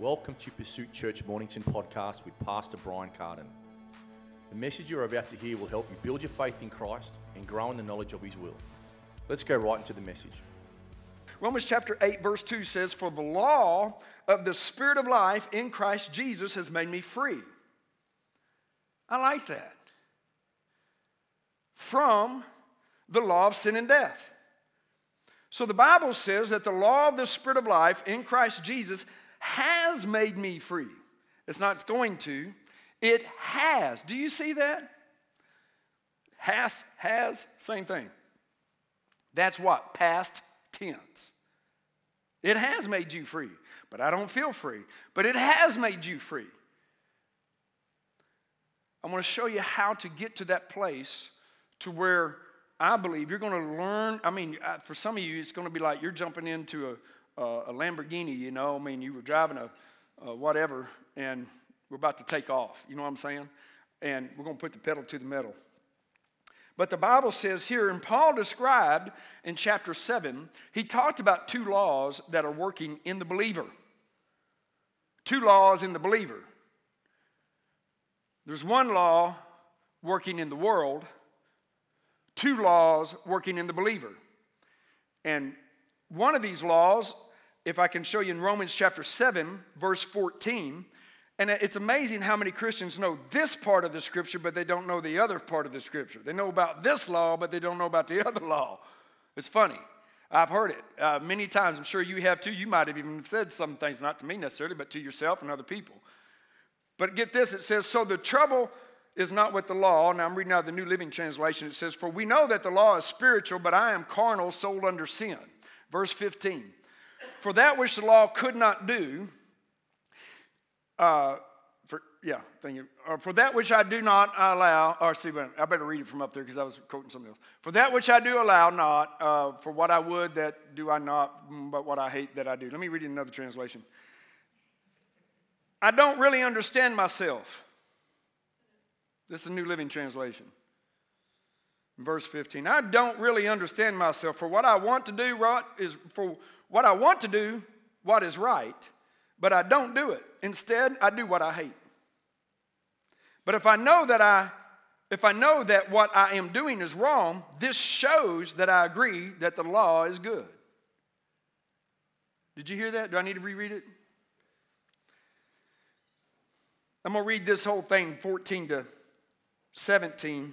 Welcome to Pursuit Church Mornington podcast with Pastor Brian Carden. The message you're about to hear will help you build your faith in Christ and grow in the knowledge of His will. Let's go right into the message. Romans chapter 8, verse 2 says, For the law of the Spirit of life in Christ Jesus has made me free. I like that. From the law of sin and death. So the Bible says that the law of the Spirit of life in Christ Jesus has made me free. It's not it's going to, it has. Do you see that? Hath, has, same thing. That's what? Past tense. It has made you free, but I don't feel free. But it has made you free. I want to show you how to get to that place to where I believe you're going to learn. I mean, for some of you, it's going to be like you're jumping into a, Uh, a, Lamborghini, you know. I mean, you were driving a, a whatever, and we're about to take off. You know what I'm saying? And we're going to put the pedal to the metal. But the Bible says here, and Paul described in chapter 7, he talked about two laws that are working in the believer. Two laws in the believer. There's one law working in the world, two laws working in the believer. And one of these laws, if I can show you in Romans chapter 7, verse 14, and it's amazing how many Christians know this part of the scripture, but they don't know the other part of the scripture. They know about this law, but they don't know about the other law. It's funny. I've heard it uh, many times. I'm sure you have too. You might have even said some things, not to me necessarily, but to yourself and other people. But get this it says, So the trouble is not with the law. Now I'm reading out the New Living Translation. It says, For we know that the law is spiritual, but I am carnal, sold under sin. Verse 15. For that which the law could not do, uh, for, yeah, thank you. Uh, for that which I do not allow, or see, I better read it from up there because I was quoting something else. For that which I do allow not, uh, for what I would that do I not, mm, but what I hate that I do. Let me read another translation. I don't really understand myself. This is a New Living Translation. Verse 15. I don't really understand myself. For what I want to do right is for what I want to do, what is right, but I don't do it. Instead, I do what I hate. But if I know that I if I know that what I am doing is wrong, this shows that I agree that the law is good. Did you hear that? Do I need to reread it? I'm going to read this whole thing, 14 to 17,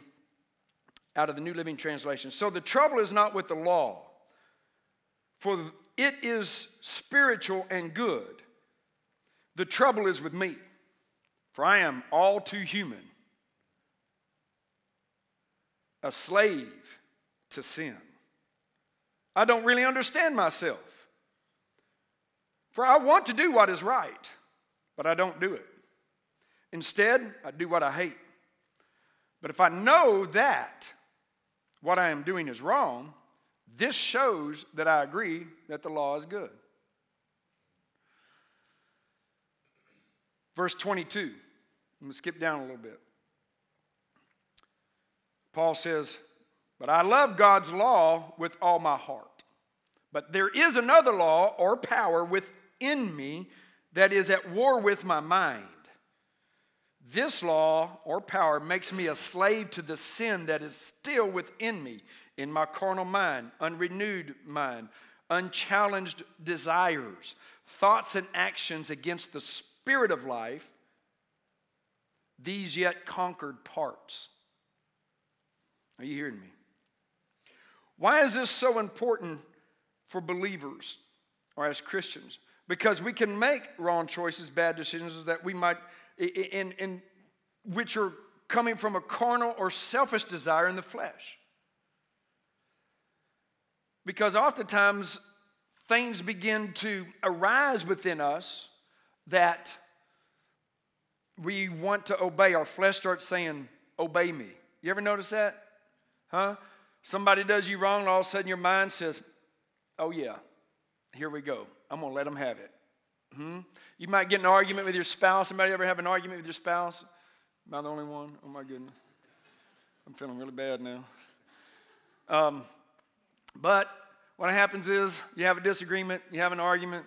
out of the New Living Translation. So the trouble is not with the law, for it is spiritual and good. The trouble is with me, for I am all too human, a slave to sin. I don't really understand myself, for I want to do what is right, but I don't do it. Instead, I do what I hate. But if I know that what I am doing is wrong, this shows that I agree that the law is good. Verse 22. I'm going to skip down a little bit. Paul says, But I love God's law with all my heart. But there is another law or power within me that is at war with my mind. This law or power makes me a slave to the sin that is still within me in my carnal mind, unrenewed mind, unchallenged desires, thoughts and actions against the spirit of life, these yet conquered parts. Are you hearing me? Why is this so important for believers or as Christians? Because we can make wrong choices, bad decisions that we might in, in which are coming from a carnal or selfish desire in the flesh. Because oftentimes things begin to arise within us that we want to obey. Our flesh starts saying, Obey me. You ever notice that? Huh? Somebody does you wrong, and all of a sudden your mind says, Oh, yeah, here we go. I'm going to let them have it. Hmm? You might get an argument with your spouse. Somebody ever have an argument with your spouse? Am I the only one? Oh my goodness. I'm feeling really bad now. Um, but what happens is you have a disagreement, you have an argument,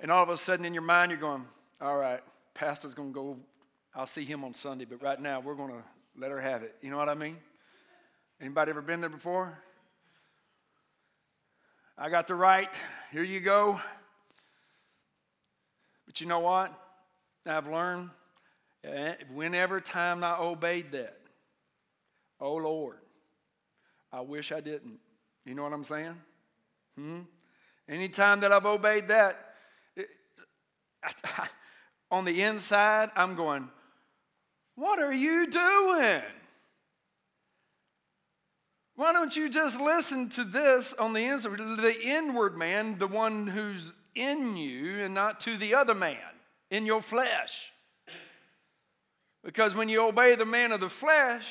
And all of a sudden in your mind, you're going, all right, Pastor's going to go, I'll see him on Sunday, but right now we're going to let her have it. You know what I mean? Anybody ever been there before? I got the right. Here you go. You know what? I've learned eh, whenever time I obeyed that, oh Lord, I wish I didn't. You know what I'm saying? Hmm? Anytime that I've obeyed that, it, I, I, on the inside, I'm going, What are you doing? Why don't you just listen to this on the inside, the inward man, the one who's in you, and not to the other man in your flesh? Because when you obey the man of the flesh,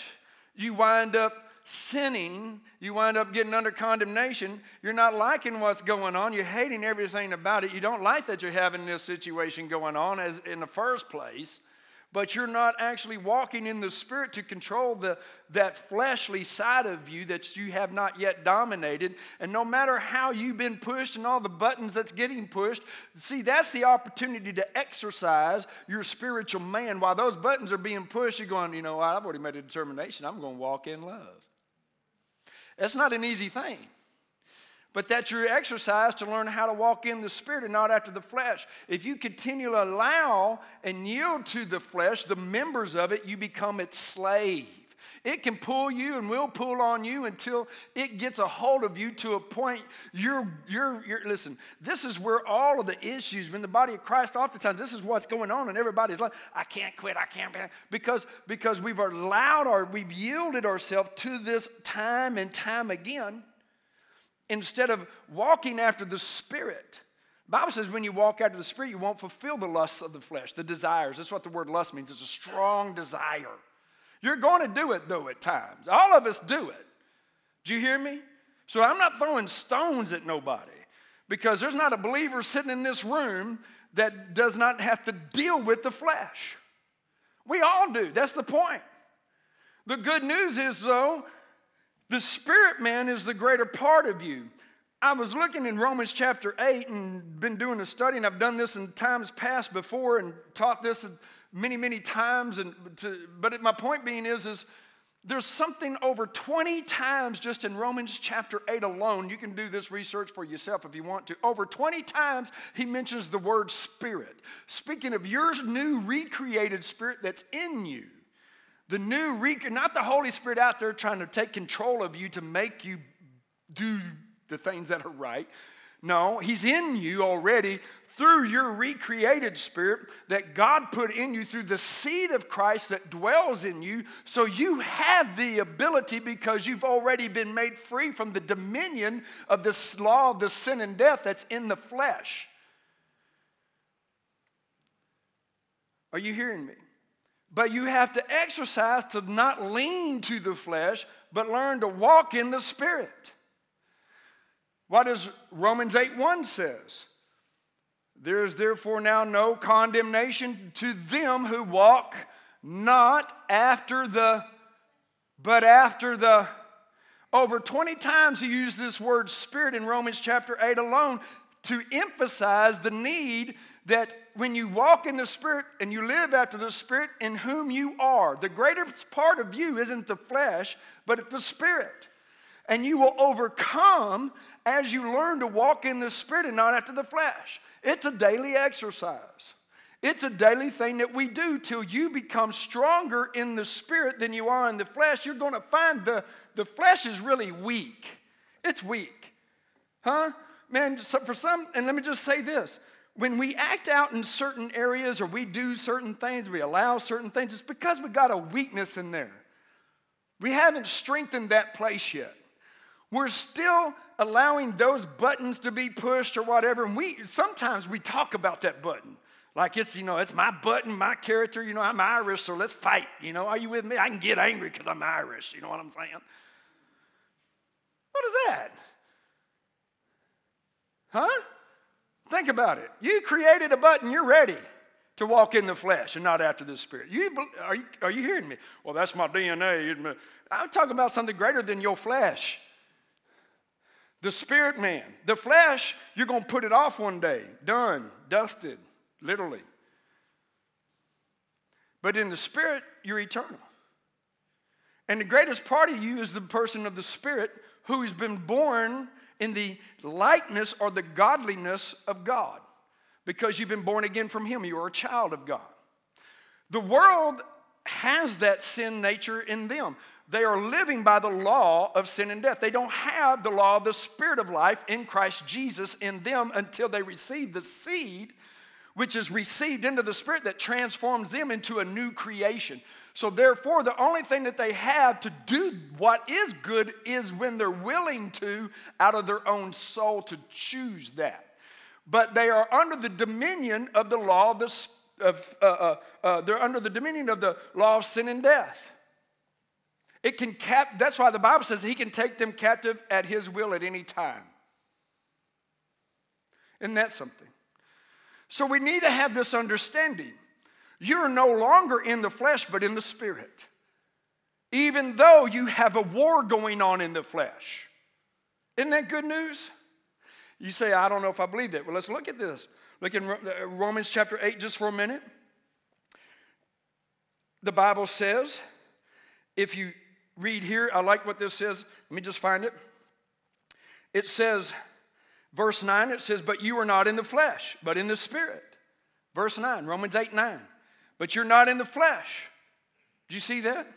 you wind up sinning, you wind up getting under condemnation. You're not liking what's going on. You're hating everything about it. You don't like that you're having this situation going on as in the first place but you're not actually walking in the spirit to control the, that fleshly side of you that you have not yet dominated. And no matter how you've been pushed and all the buttons that's getting pushed see that's the opportunity to exercise your spiritual man. While those buttons are being pushed you're going you know what? i've already made a determination. I'm going to walk in love. That's not an easy thing but that's your exercise to learn how to walk in the Spirit and not after the flesh. If you continue to allow and yield to the flesh, the members of it, you become its slave. It can pull you and will pull on you until it gets a hold of you to a point you're, you're, you're, listen, this is where all of the issues in the body of Christ, oftentimes, this is what's going on in everybody's life. I can't quit, I can't, because, because we've allowed our, we've yielded ourselves to this time and time again instead of walking after the Spirit. Bible says when you walk after the Spirit, you won't fulfill the lusts of the flesh, the desires. That's what the word lust means. It's a strong desire. You're going to do it, though, at times. All of us do it. Do you hear me? So I'm not throwing stones at nobody because there's not a believer sitting in this room that does not have to deal with the flesh. We all do. That's the point. The good news is, though, the spirit man is the greater part of you. I was looking in Romans chapter 8 and been doing a study, and I've done this in times past before and taught this many, many times. And to, but my point being is, is there's something over 20 times just in Romans chapter 8 alone. You can do this research for yourself if you want to. Over 20 times he mentions the word spirit, speaking of your new recreated spirit that's in you. The new, not the Holy Spirit out there trying to take control of you to make you do the things that are right. No, He's in you already through your recreated spirit that God put in you through the seed of Christ that dwells in you. So you have the ability because you've already been made free from the dominion of this law of the sin and death that's in the flesh. Are you hearing me? But you have to exercise to not lean to the flesh, but learn to walk in the Spirit. What does Romans 8 1 says? There is therefore now no condemnation to them who walk not after the, but after the. Over 20 times he used this word spirit in Romans chapter 8 alone to emphasize the need that when you walk in the Spirit and you live after the Spirit in whom you are, the greatest part of you isn't the flesh, but the Spirit. And you will overcome as you learn to walk in the Spirit and not after the flesh. It's a daily exercise. It's a daily thing that we do till you become stronger in the spirit than you are in the flesh. You're going to find the, the flesh is really weak. It's weak. Huh? Man, for some, and let me just say this when we act out in certain areas or we do certain things, we allow certain things, it's because we got a weakness in there. We haven't strengthened that place yet. We're still allowing those buttons to be pushed or whatever. And we sometimes we talk about that button. Like it's, you know, it's my button, my character, you know, I'm Irish, so let's fight. You know, are you with me? I can get angry because I'm Irish, you know what I'm saying? What is that? Huh? Think about it. You created a button, you're ready to walk in the flesh and not after the spirit. You, are, you, are you hearing me? Well, that's my DNA. I'm talking about something greater than your flesh. The spirit man. The flesh, you're going to put it off one day. Done, dusted, literally. But in the spirit, you're eternal. And the greatest part of you is the person of the spirit who has been born in the likeness or the godliness of God because you've been born again from Him. You are a child of God. The world has that sin nature in them. They are living by the law of sin and death. They don't have the law of the Spirit of life in Christ Jesus in them until they receive the seed, which is received into the Spirit that transforms them into a new creation. So, therefore, the only thing that they have to do what is good is when they're willing to, out of their own soul, to choose that. But they are under the dominion of the law of the of, uh, uh, uh, they're under the dominion of the law of sin and death. It can cap, that's why the Bible says he can take them captive at his will at any time. Isn't that something? So we need to have this understanding. You're no longer in the flesh, but in the spirit. Even though you have a war going on in the flesh. Isn't that good news? You say, I don't know if I believe that. Well, let's look at this. Look in uh, Romans chapter 8 just for a minute. The Bible says, if you read here, I like what this says. Let me just find it. It says, verse 9, it says, But you are not in the flesh, but in the spirit. Verse 9, Romans 8 9. But you're not in the flesh. Do you see that?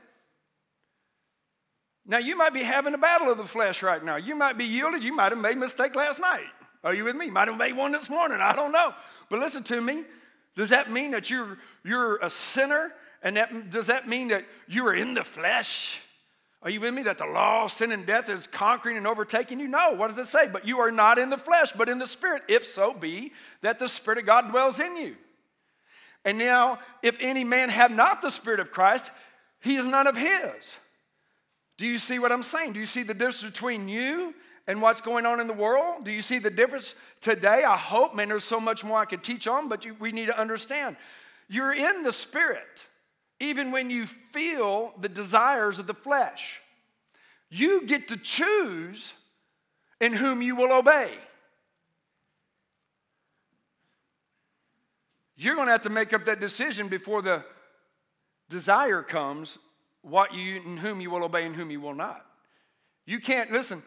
Now, you might be having a battle of the flesh right now. You might be yielded. You might have made a mistake last night. Are you with me? Might have made one this morning. I don't know. But listen to me. Does that mean that you're, you're a sinner? And that, does that mean that you are in the flesh? Are you with me? That the law of sin and death is conquering and overtaking you? No. What does it say? But you are not in the flesh, but in the spirit, if so be that the Spirit of God dwells in you. And now, if any man have not the Spirit of Christ, he is none of his. Do you see what I'm saying? Do you see the difference between you and what's going on in the world? Do you see the difference today? I hope, man, there's so much more I could teach on, but you, we need to understand. You're in the Spirit, even when you feel the desires of the flesh. You get to choose in whom you will obey. You're going to have to make up that decision before the desire comes, what you in whom you will obey and whom you will not. You can't listen.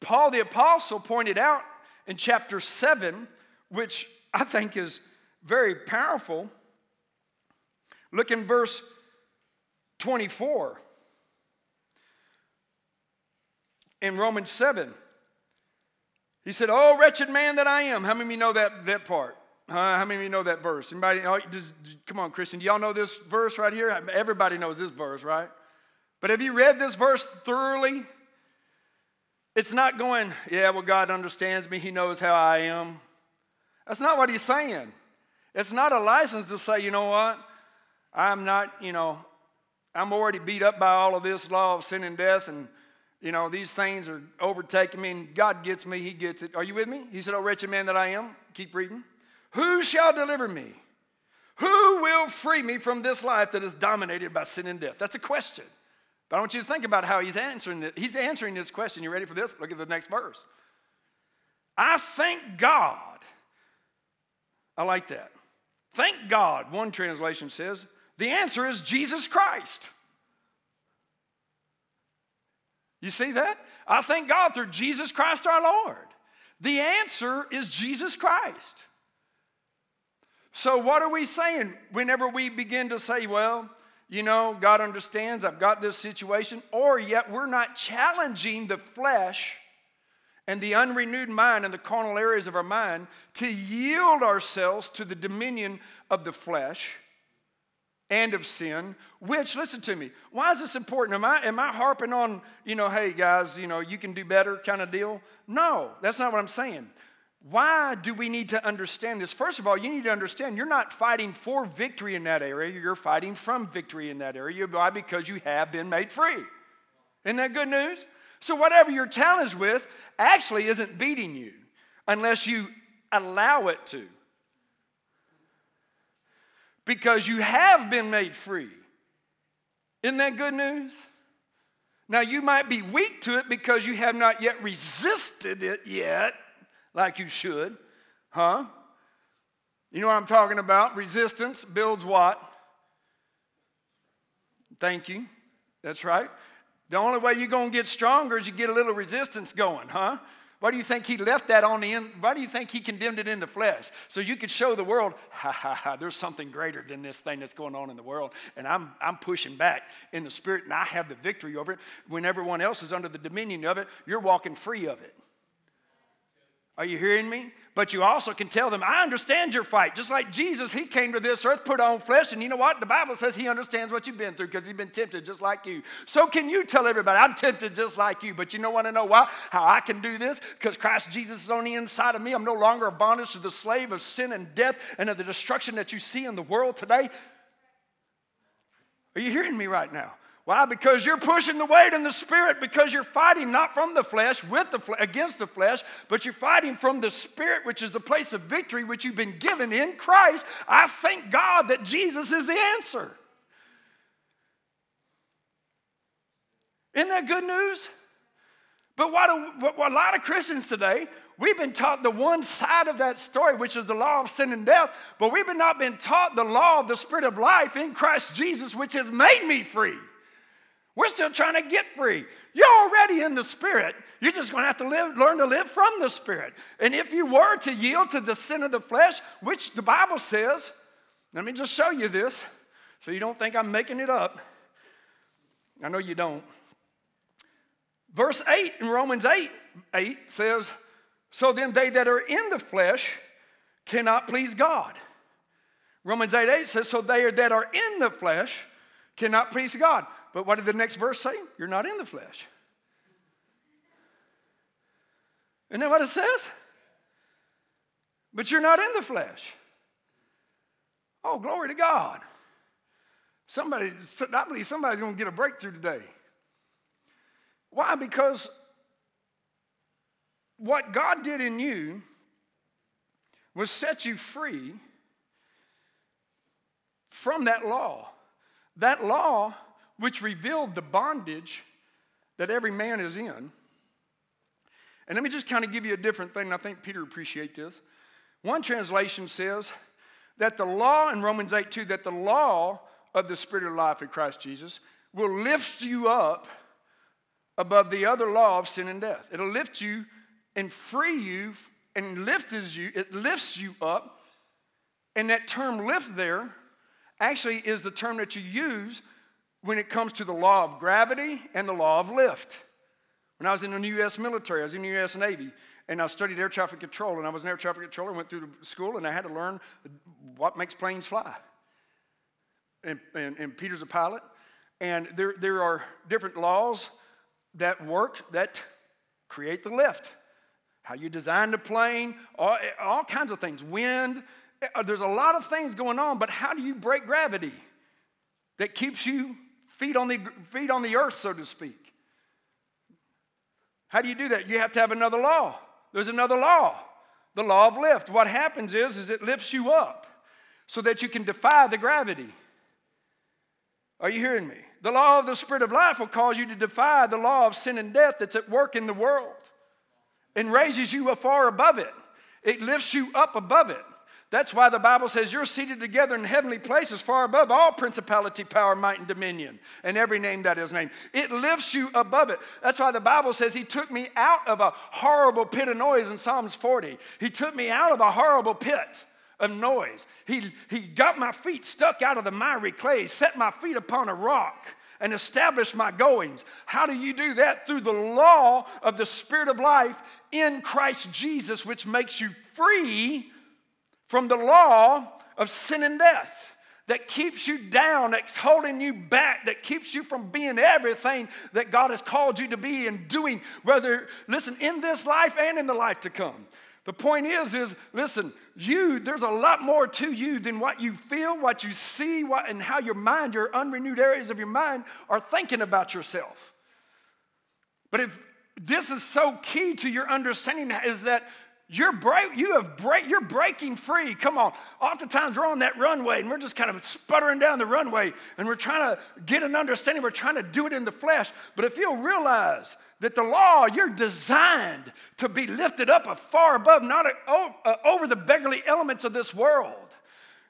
Paul the Apostle pointed out in chapter 7, which I think is very powerful. Look in verse 24 in Romans 7. He said, Oh, wretched man that I am. How many of you know that, that part? Uh, how many of you know that verse? Anybody? Oh, just, come on, Christian. Do y'all know this verse right here? Everybody knows this verse, right? But have you read this verse thoroughly? It's not going, yeah, well, God understands me. He knows how I am. That's not what he's saying. It's not a license to say, you know what? I'm not, you know, I'm already beat up by all of this law of sin and death, and, you know, these things are overtaking me, and God gets me. He gets it. Are you with me? He said, Oh, wretched man that I am. Keep reading. Who shall deliver me? Who will free me from this life that is dominated by sin and death? That's a question. But I want you to think about how he's answering it. He's answering this question. You ready for this? Look at the next verse. I thank God. I like that. Thank God, one translation says. The answer is Jesus Christ. You see that? I thank God through Jesus Christ our Lord. The answer is Jesus Christ. So, what are we saying whenever we begin to say, well, you know, God understands, I've got this situation, or yet we're not challenging the flesh and the unrenewed mind and the carnal areas of our mind to yield ourselves to the dominion of the flesh and of sin, which, listen to me, why is this important? Am I, am I harping on, you know, hey guys, you know, you can do better kind of deal? No, that's not what I'm saying. Why do we need to understand this? First of all, you need to understand you're not fighting for victory in that area, you're fighting from victory in that area. Why? Because you have been made free. Isn't that good news? So, whatever you're challenged with actually isn't beating you unless you allow it to. Because you have been made free. Isn't that good news? Now, you might be weak to it because you have not yet resisted it yet, like you should. Huh? You know what I'm talking about? Resistance builds what? Thank you. That's right. The only way you're going to get stronger is you get a little resistance going, huh? Why do you think he left that on the end? Why do you think he condemned it in the flesh? So you could show the world, ha ha ha, there's something greater than this thing that's going on in the world. And I'm, I'm pushing back in the spirit and I have the victory over it. When everyone else is under the dominion of it, you're walking free of it. Are you hearing me? But you also can tell them, I understand your fight. Just like Jesus, he came to this earth, put on flesh, and you know what? The Bible says he understands what you've been through because he's been tempted just like you. So can you tell everybody, I'm tempted just like you. But you don't want to know why? How I can do this? Because Christ Jesus is on the inside of me. I'm no longer a bondage to the slave of sin and death and of the destruction that you see in the world today. Are you hearing me right now? Why? Because you're pushing the weight in the spirit because you're fighting not from the flesh with the fle- against the flesh, but you're fighting from the spirit, which is the place of victory which you've been given in Christ. I thank God that Jesus is the answer. Isn't that good news? But what a, what a lot of Christians today, we've been taught the one side of that story, which is the law of sin and death, but we've not been taught the law of the spirit of life in Christ Jesus, which has made me free. We're still trying to get free. You're already in the Spirit. You're just going to have to live, learn to live from the Spirit. And if you were to yield to the sin of the flesh, which the Bible says, let me just show you this so you don't think I'm making it up. I know you don't. Verse 8 in Romans 8, 8 says, So then they that are in the flesh cannot please God. Romans 8 8 says, So they that are in the flesh cannot please God. But what did the next verse say? You're not in the flesh. Isn't that what it says? But you're not in the flesh. Oh, glory to God. Somebody, I believe somebody's going to get a breakthrough today. Why? Because what God did in you was set you free from that law. That law which revealed the bondage that every man is in. And let me just kind of give you a different thing. I think Peter appreciate this. One translation says that the law in Romans 8 2, that the law of the Spirit of life in Christ Jesus will lift you up above the other law of sin and death. It'll lift you and free you and lifts you, it lifts you up. And that term lift there actually is the term that you use when it comes to the law of gravity and the law of lift. When I was in the U.S. military, I was in the U.S. Navy, and I studied air traffic control, and I was an air traffic controller, went through the school, and I had to learn what makes planes fly. And, and, and Peter's a pilot, and there, there are different laws that work that create the lift. How you design the plane, all, all kinds of things, wind. Uh, there's a lot of things going on, but how do you break gravity that keeps you feet on the, feet on the earth, so to speak. How do you do that? You have to have another law. There's another law, the law of lift. What happens is, is it lifts you up so that you can defy the gravity. Are you hearing me? The law of the Spirit of life will cause you to defy the law of sin and death that's at work in the world and raises you afar above it. It lifts you up above it. That's why the Bible says you're seated together in heavenly places far above all principality, power, might, and dominion, and every name that is named. It lifts you above it. That's why the Bible says He took me out of a horrible pit of noise in Psalms 40. He took me out of a horrible pit of noise. He, he got my feet stuck out of the miry clay, set my feet upon a rock and established my goings. How do you do that? Through the law of the Spirit of life in Christ Jesus, which makes you free from the law of sin and death that keeps you down, that's holding you back, that keeps you from being everything that God has called you to be and doing, whether, listen, in this life and in the life to come. The point is, is listen, you, there's a lot more to you than what you feel, what you see, what, and how your mind, your unrenewed areas of your mind are thinking about yourself. But if this is so key to your understanding, is that you're break, you have break, you're breaking free. Come on. Oftentimes we're on that runway and we're just kind of sputtering down the runway and we're trying to get an understanding. We're trying to do it in the flesh. But if you'll realize that the law, you're designed to be lifted up far above, not over the beggarly elements of this world.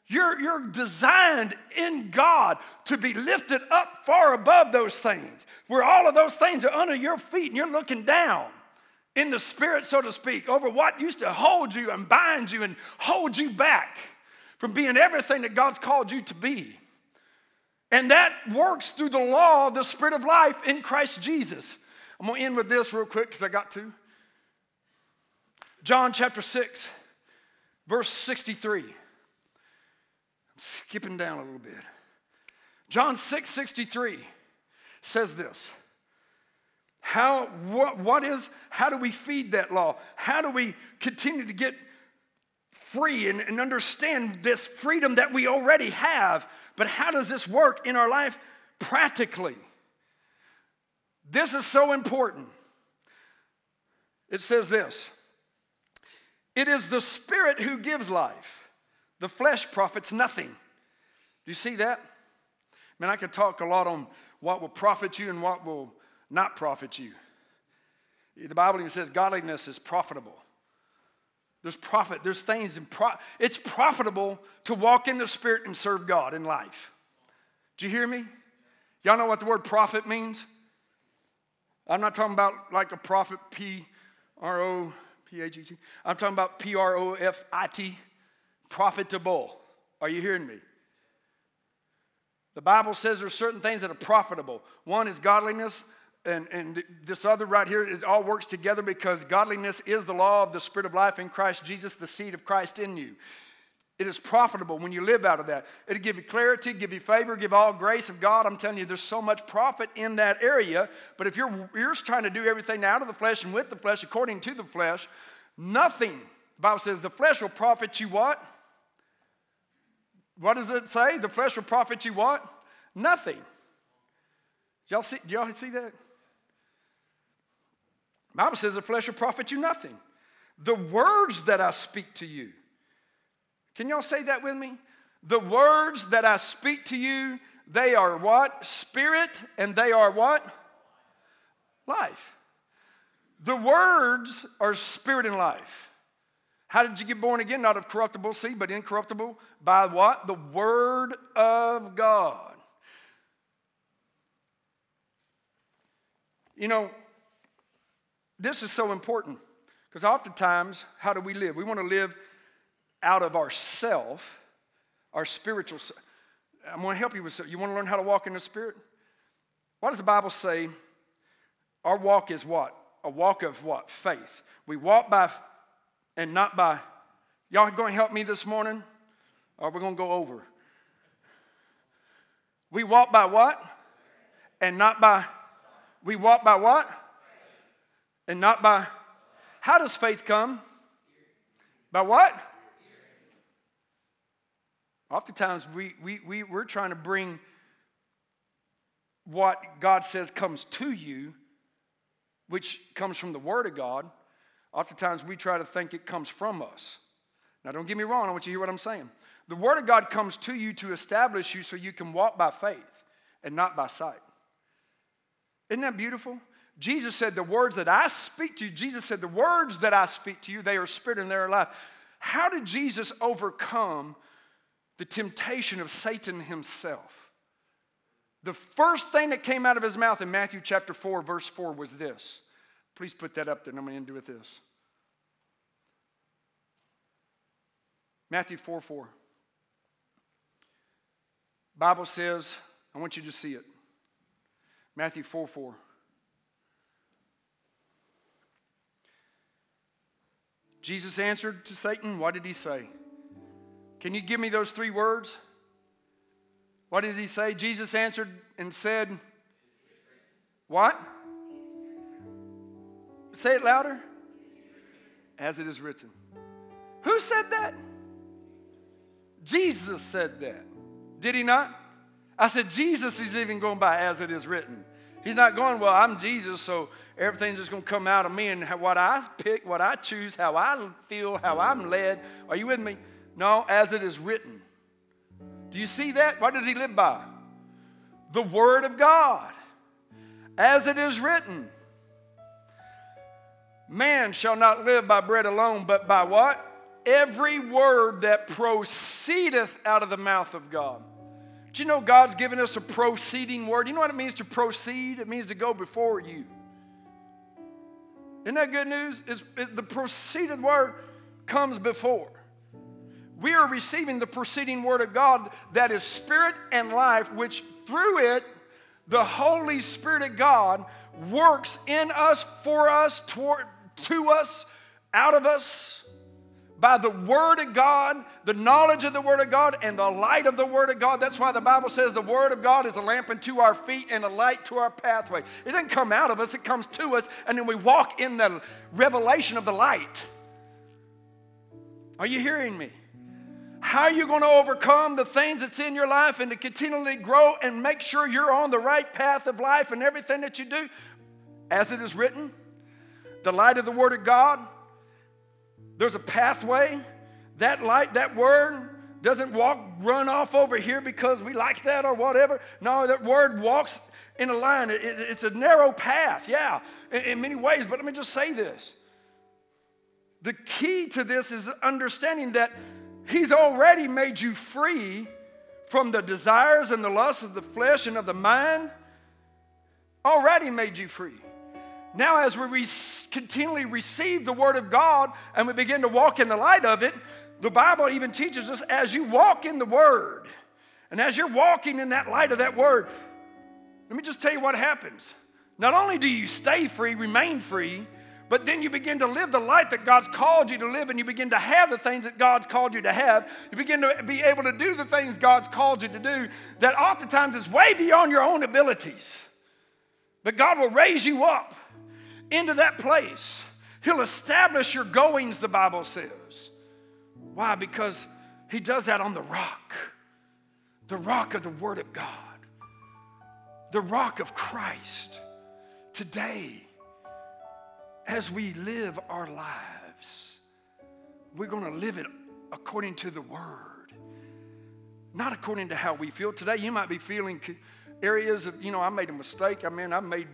You're, you're designed in God to be lifted up far above those things, where all of those things are under your feet and you're looking down in the spirit, so to speak, over what used to hold you and bind you and hold you back from being everything that God's called you to be. And that works through the law of the Spirit of life in Christ Jesus. I'm to end with this real quick because I got to. John chapter 6, verse 63. I'm Skipping down a little bit. John 6 63 says this. How, what, what is, how do we feed that law? How do we continue to get free and, and understand this freedom that we already have? But how does this work in our life practically? This is so important. It says this It is the Spirit who gives life, the flesh profits nothing. Do you see that? Man, I could talk a lot on what will profit you and what will not profit you. The Bible even says godliness is profitable. There's profit, there's things in pro- it's profitable to walk in the spirit and serve God in life. Do you hear me? Y'all know what the word profit means? I'm not talking about like a profit P R O P H E T. I'm talking about P R O F I T, profitable. Are you hearing me? The Bible says there's certain things that are profitable. One is godliness, and, and this other right here, it all works together because godliness is the law of the Spirit of life in Christ Jesus, the seed of Christ in you. It is profitable when you live out of that. It'll give you clarity, give you favor, give all grace of God. I'm telling you, there's so much profit in that area. But if you're, you're trying to do everything out of the flesh and with the flesh, according to the flesh, nothing. The Bible says the flesh will profit you what? What does it say? The flesh will profit you what? Nothing. Y'all see, y'all see that? Bible says the flesh will profit you nothing. The words that I speak to you. Can y'all say that with me? The words that I speak to you, they are what? Spirit, and they are what? Life. The words are spirit and life. How did you get born again? Not of corruptible seed, but incorruptible. By what? The Word of God. You know, this is so important because oftentimes, how do we live? We want to live out of ourself, our spiritual. I'm going to help you with. You want to learn how to walk in the Spirit? What does the Bible say? Our walk is what? A walk of what? Faith. We walk by and not by. Y'all going to help me this morning? Or we're going to go over? We walk by what? And not by. We walk by what? And not by. How does faith come? By what? Oftentimes, we, we, we, we're trying to bring what God says comes to you, which comes from the Word of God. Oftentimes, we try to think it comes from us. Now, don't get me wrong, I want you to hear what I'm saying. The Word of God comes to you to establish you so you can walk by faith and not by sight. Isn't that beautiful? Jesus said, The words that I speak to you, Jesus said, The words that I speak to you, they are spirit and they are life. How did Jesus overcome the temptation of Satan himself? The first thing that came out of his mouth in Matthew chapter 4, verse 4 was this. Please put that up there, and I'm going to end with this. Matthew 4 4. Bible says, I want you to see it. Matthew 4 4. Jesus answered to Satan, What did he say? Can you give me those three words? What did he say? Jesus answered and said, What? Say it louder. As it is written. Who said that? Jesus said that. Did he not? I said, Jesus is even going by as it is written. He's not going, well, I'm Jesus, so everything's just going to come out of me and what I pick, what I choose, how I feel, how I'm led. Are you with me? No, as it is written. Do you see that? What did he live by? The Word of God. As it is written. Man shall not live by bread alone, but by what? Every word that proceedeth out of the mouth of God. Do you know God's given us a proceeding word? You know what it means to proceed? It means to go before you. Isn't that good news? It's, it, the proceeded word comes before. We are receiving the proceeding word of God that is spirit and life, which through it, the Holy Spirit of God works in us, for us, toward, to us, out of us by the Word of God, the knowledge of the Word of God, and the light of the Word of God. That's why the Bible says the Word of God is a lamp unto our feet and a light to our pathway. It doesn't come out of us, it comes to us, and then we walk in the revelation of the light. Are you hearing me? How are you going to overcome the things that's in your life and to continually grow and make sure you're on the right path of life and everything that you do? As it is written, the light of the Word of God there's a pathway. That light, that word doesn't walk, run off over here because we like that or whatever. No, that word walks in a line. It, it, it's a narrow path, yeah, in, in many ways. But let me just say this. The key to this is understanding that He's already made you free from the desires and the lusts of the flesh and of the mind. Already made you free. Now, as we re- continually receive the Word of God and we begin to walk in the light of it, the Bible even teaches us as you walk in the Word and as you're walking in that light of that Word, let me just tell you what happens. Not only do you stay free, remain free, but then you begin to live the life that God's called you to live, and you begin to have the things that God's called you to have. You begin to be able to do the things God's called you to do that oftentimes is way beyond your own abilities. But God will raise you up into that place. He'll establish your goings, the Bible says. Why? Because He does that on the rock, the rock of the Word of God, the rock of Christ. Today, as we live our lives, we're going to live it according to the Word, not according to how we feel. Today, you might be feeling areas of, you know, I made a mistake. I mean, I made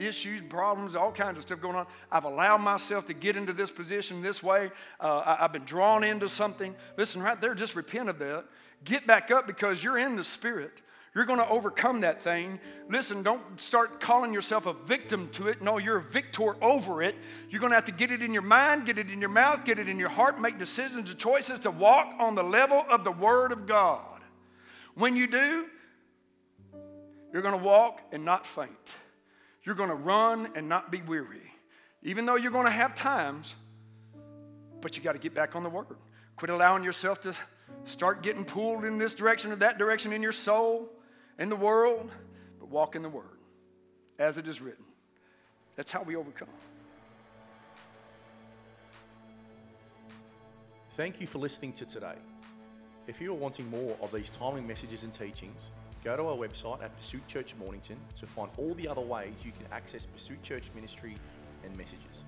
issues, problems, all kinds of stuff going on. I've allowed myself to get into this position this way. Uh, I, have been drawn into something. Listen, right there, just repent of that. Get back up because you're in the Spirit. You're going to overcome that thing. Listen, don't start calling yourself a victim to it. No, you're a victor over it. You're going to have to get it in your mind, get it in your mouth, get it in your heart, make decisions and choices to walk on the level of the Word of God. When you do, you're going to walk and not faint. You're going to run and not be weary. Even though you're going to have times, but you got to get back on the Word. Quit allowing yourself to start getting pulled in this direction or that direction in your soul, in the world, but walk in the Word as it is written. That's how we overcome. Thank you for listening to today. If you are wanting more of these timely messages and teachings, Go to our website at Pursuit Church Mornington to find all the other ways you can access Pursuit Church ministry and messages.